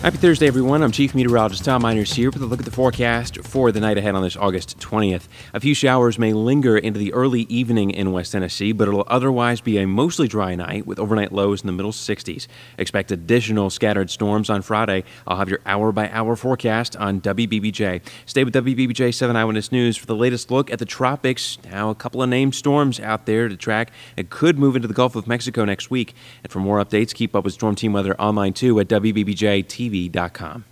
Happy Thursday, everyone. I'm Chief Meteorologist Tom Meiners here with a look at the forecast for the night ahead on this August 20th. A few showers may linger into the early evening in West Tennessee, but it'll otherwise be a mostly dry night with overnight lows in the middle 60s. Expect additional scattered storms on Friday. I'll have your hour by hour forecast on WBBJ. Stay with WBBJ 7 Eyewitness News for the latest look at the tropics. Now, a couple of named storms out there to track. It could move into the Gulf of Mexico next week. And for more updates, keep up with Storm Team Weather online too at WBBJ TV. TV.com.